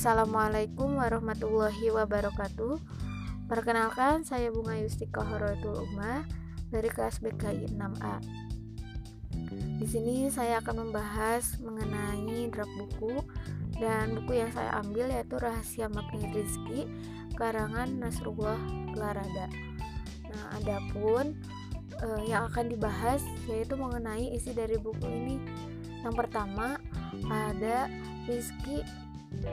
Assalamualaikum warahmatullahi wabarakatuh. Perkenalkan, saya Bunga Yustika Horotul Umah dari kelas BKI 6A. Di sini saya akan membahas mengenai draft buku dan buku yang saya ambil yaitu Rahasia Magnet Rizki karangan Nasrullah Larada. Nah, adapun uh, yang akan dibahas yaitu mengenai isi dari buku ini. Yang pertama ada Rizki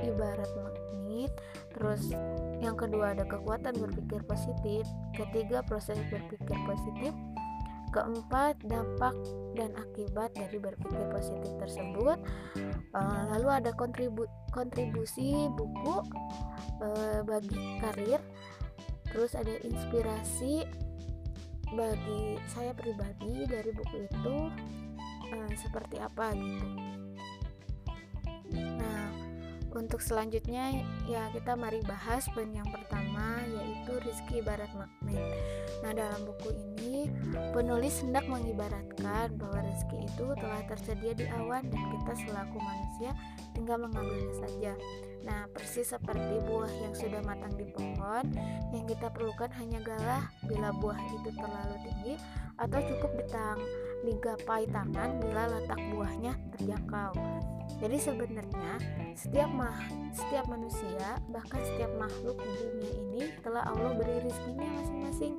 ibarat magnet. Terus yang kedua ada kekuatan berpikir positif. Ketiga proses berpikir positif. Keempat dampak dan akibat dari berpikir positif tersebut. Uh, lalu ada kontribu kontribusi buku uh, bagi karir. Terus ada inspirasi bagi saya pribadi dari buku itu uh, seperti apa gitu untuk selanjutnya ya kita mari bahas poin yang pertama yaitu rizki ibarat magnet. Nah dalam buku ini penulis hendak mengibaratkan bahwa rezeki itu telah tersedia di awan dan kita selaku manusia tinggal mengambilnya saja. Nah persis seperti buah yang sudah matang di pohon yang kita perlukan hanya galah bila buah itu terlalu tinggi atau cukup ditang digapai tangan bila letak buahnya terjangkau. Jadi sebenarnya setiap mah setiap manusia bahkan setiap makhluk di dunia ini telah Allah beri rezekinya masing-masing.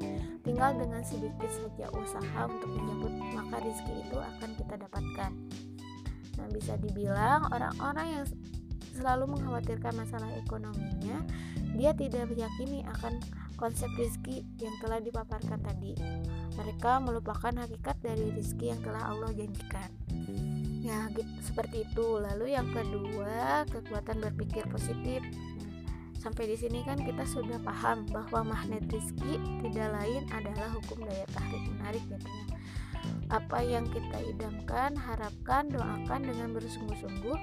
Tinggal dengan sedikit saja usaha untuk menyebut maka rezeki itu akan kita dapatkan. Nah, bisa dibilang orang-orang yang selalu mengkhawatirkan masalah ekonominya, dia tidak meyakini akan konsep rizki yang telah dipaparkan tadi. Mereka melupakan hakikat dari rizki yang telah Allah janjikan. Ya seperti itu. Lalu yang kedua kekuatan berpikir positif. Sampai di sini kan kita sudah paham bahwa magnet rizki tidak lain adalah hukum daya tarik menarik apa yang kita idamkan harapkan doakan dengan bersungguh-sungguh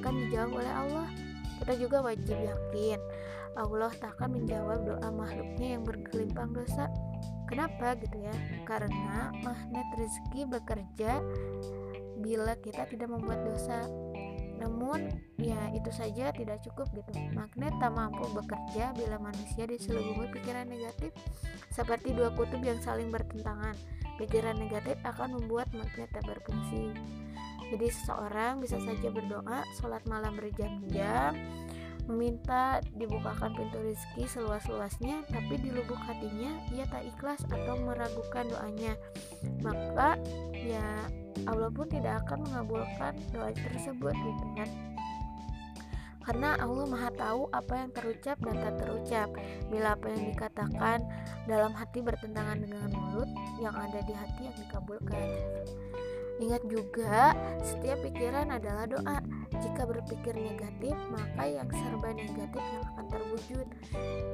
akan dijawab oleh Allah kita juga wajib yakin Allah tak akan menjawab doa makhluknya yang bergelimpang dosa kenapa gitu ya karena magnet rezeki bekerja bila kita tidak membuat dosa. Namun, ya itu saja tidak cukup gitu. Magnet tak mampu bekerja bila manusia diselubungi pikiran negatif seperti dua kutub yang saling bertentangan. Pikiran negatif akan membuat magnet tak berfungsi. Jadi seseorang bisa saja berdoa, sholat malam berjam-jam, meminta dibukakan pintu rezeki seluas-luasnya, tapi di lubuk hatinya ia tak ikhlas atau meragukan doanya. Maka ya Allah pun tidak akan mengabulkan doa tersebut gitu kan. Karena Allah maha tahu apa yang terucap dan tak terucap. Bila apa yang dikatakan dalam hati bertentangan dengan mulut yang ada di hati yang dikabulkan ingat juga setiap pikiran adalah doa jika berpikir negatif maka yang serba negatif yang akan terwujud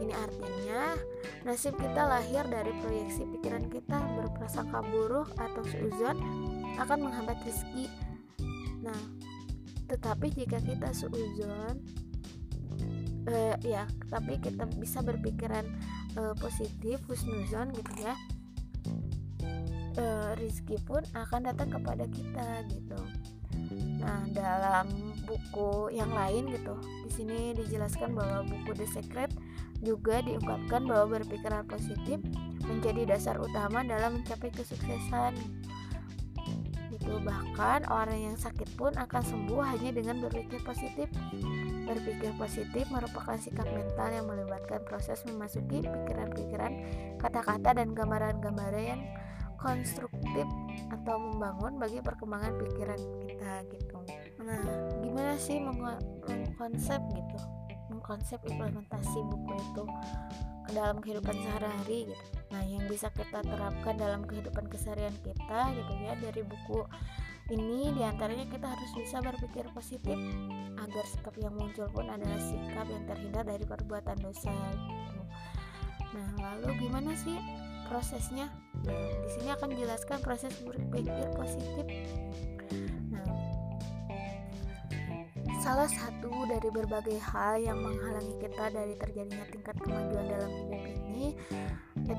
ini artinya nasib kita lahir dari proyeksi pikiran kita berprasangka buruk atau seuzon akan menghambat rezeki. Nah, tetapi jika kita seuzon eh, ya, tapi kita bisa berpikiran eh, positif, husnuzon gitu ya. Eh, rezeki pun akan datang kepada kita gitu. Nah, dalam buku yang lain gitu, di sini dijelaskan bahwa buku The Secret juga diungkapkan bahwa berpikiran positif menjadi dasar utama dalam mencapai kesuksesan itu bahkan orang yang sakit pun akan sembuh hanya dengan berpikir positif berpikir positif merupakan sikap mental yang melibatkan proses memasuki pikiran-pikiran kata-kata dan gambaran-gambaran yang konstruktif atau membangun bagi perkembangan pikiran kita gitu nah gimana sih mengkonsep gitu mengkonsep implementasi buku itu ke dalam kehidupan sehari-hari gitu Nah, yang bisa kita terapkan dalam kehidupan keseharian kita gitu ya dari buku ini di antaranya kita harus bisa berpikir positif agar sikap yang muncul pun adalah sikap yang terhindar dari perbuatan dosa gitu. Nah, lalu gimana sih prosesnya? Di sini akan dijelaskan proses berpikir positif. Nah, salah satu dari berbagai hal yang menghalangi kita dari terjadinya tingkat kemajuan dalam hidup ini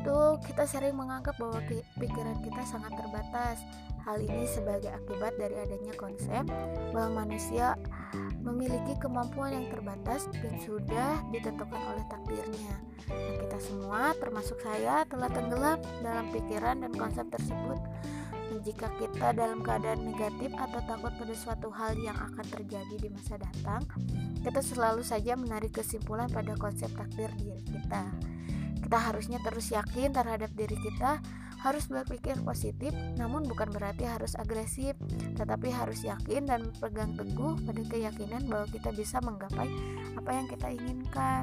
itu kita sering menganggap bahwa pikiran kita sangat terbatas Hal ini sebagai akibat dari adanya konsep bahwa manusia memiliki kemampuan yang terbatas dan sudah ditentukan oleh takdirnya. Nah, kita semua, termasuk saya, telah tenggelam dalam pikiran dan konsep tersebut. Dan jika kita dalam keadaan negatif atau takut pada suatu hal yang akan terjadi di masa datang, kita selalu saja menarik kesimpulan pada konsep takdir diri kita. Kita harusnya terus yakin terhadap diri kita harus berpikir positif, namun bukan berarti harus agresif, tetapi harus yakin dan berpegang teguh pada keyakinan bahwa kita bisa menggapai apa yang kita inginkan.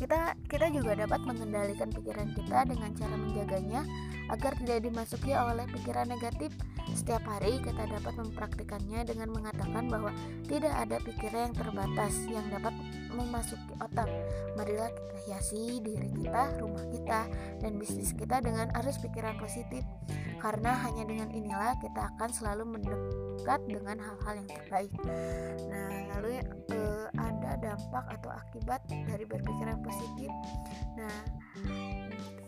Kita kita juga dapat mengendalikan pikiran kita dengan cara menjaganya agar tidak dimasuki oleh pikiran negatif. Setiap hari kita dapat mempraktikannya dengan mengatakan bahwa tidak ada pikiran yang terbatas yang dapat memasuki otak. Marilah kita hiasi diri kita, rumah kita, dan bisnis kita dengan arus pikiran positif. Karena hanya dengan inilah kita akan selalu mendekat dengan hal-hal yang terbaik. Nah, lalu uh, ada dampak atau akibat dari berpikiran positif. Nah,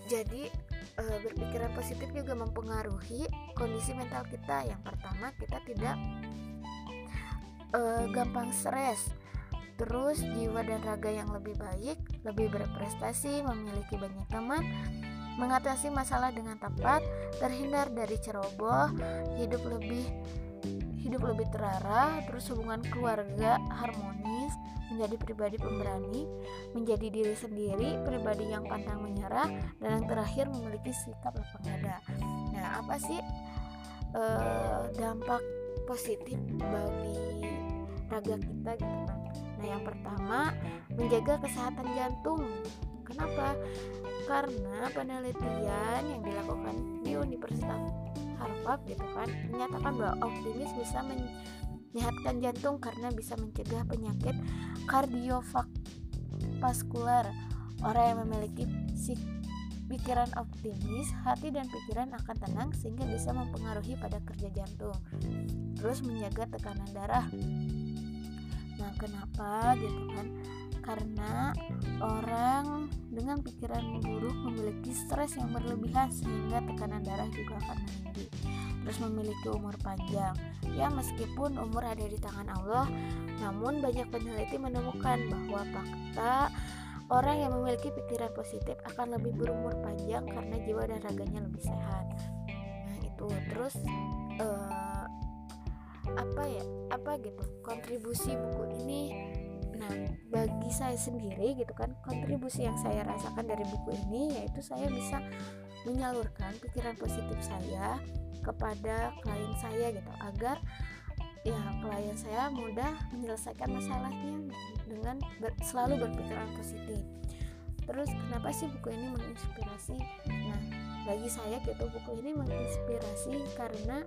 jadi e, berpikiran positif juga mempengaruhi kondisi mental kita. Yang pertama, kita tidak e, gampang stres. Terus jiwa dan raga yang lebih baik, lebih berprestasi, memiliki banyak teman, mengatasi masalah dengan tepat, terhindar dari ceroboh, hidup lebih hidup lebih terarah, terus hubungan keluarga harmonis, menjadi pribadi pemberani, menjadi diri sendiri, pribadi yang pantang menyerah, dan yang terakhir memiliki sikap lapang dada. Nah, apa sih eh, dampak positif bagi raga kita gitu kan? Nah, yang pertama menjaga kesehatan jantung. Kenapa? Karena penelitian yang dilakukan di Universitas Harvard gitu kan menyatakan bahwa optimis bisa menyehatkan jantung karena bisa mencegah penyakit kardiovaskular. Orang yang memiliki pikiran optimis, hati dan pikiran akan tenang sehingga bisa mempengaruhi pada kerja jantung. Terus menjaga tekanan darah. Nah, kenapa gitu kan? Karena orang dengan pikiran buruk memiliki stres yang berlebihan sehingga tekanan darah juga akan meninggi. Terus memiliki umur panjang. Ya meskipun umur ada di tangan Allah, namun banyak peneliti menemukan bahwa fakta orang yang memiliki pikiran positif akan lebih berumur panjang karena jiwa dan raganya lebih sehat. Nah, itu terus uh, apa ya? Apa gitu? Kontribusi buku ini Nah, bagi saya sendiri gitu kan, kontribusi yang saya rasakan dari buku ini yaitu saya bisa menyalurkan pikiran positif saya kepada klien saya gitu agar ya klien saya mudah menyelesaikan masalahnya dengan ber, selalu berpikiran positif. Terus kenapa sih buku ini menginspirasi? Bagi saya gitu buku ini menginspirasi karena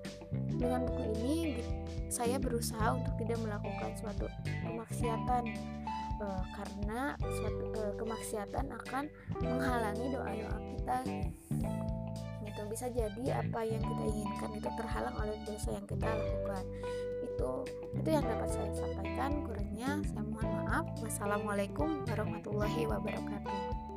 dengan buku ini saya berusaha untuk tidak melakukan suatu kemaksiatan e, karena suatu e, kemaksiatan akan menghalangi doa-doa kita. Gitu bisa jadi apa yang kita inginkan itu terhalang oleh dosa yang kita lakukan. Itu itu yang dapat saya sampaikan kurangnya saya mohon maaf. Wassalamualaikum warahmatullahi wabarakatuh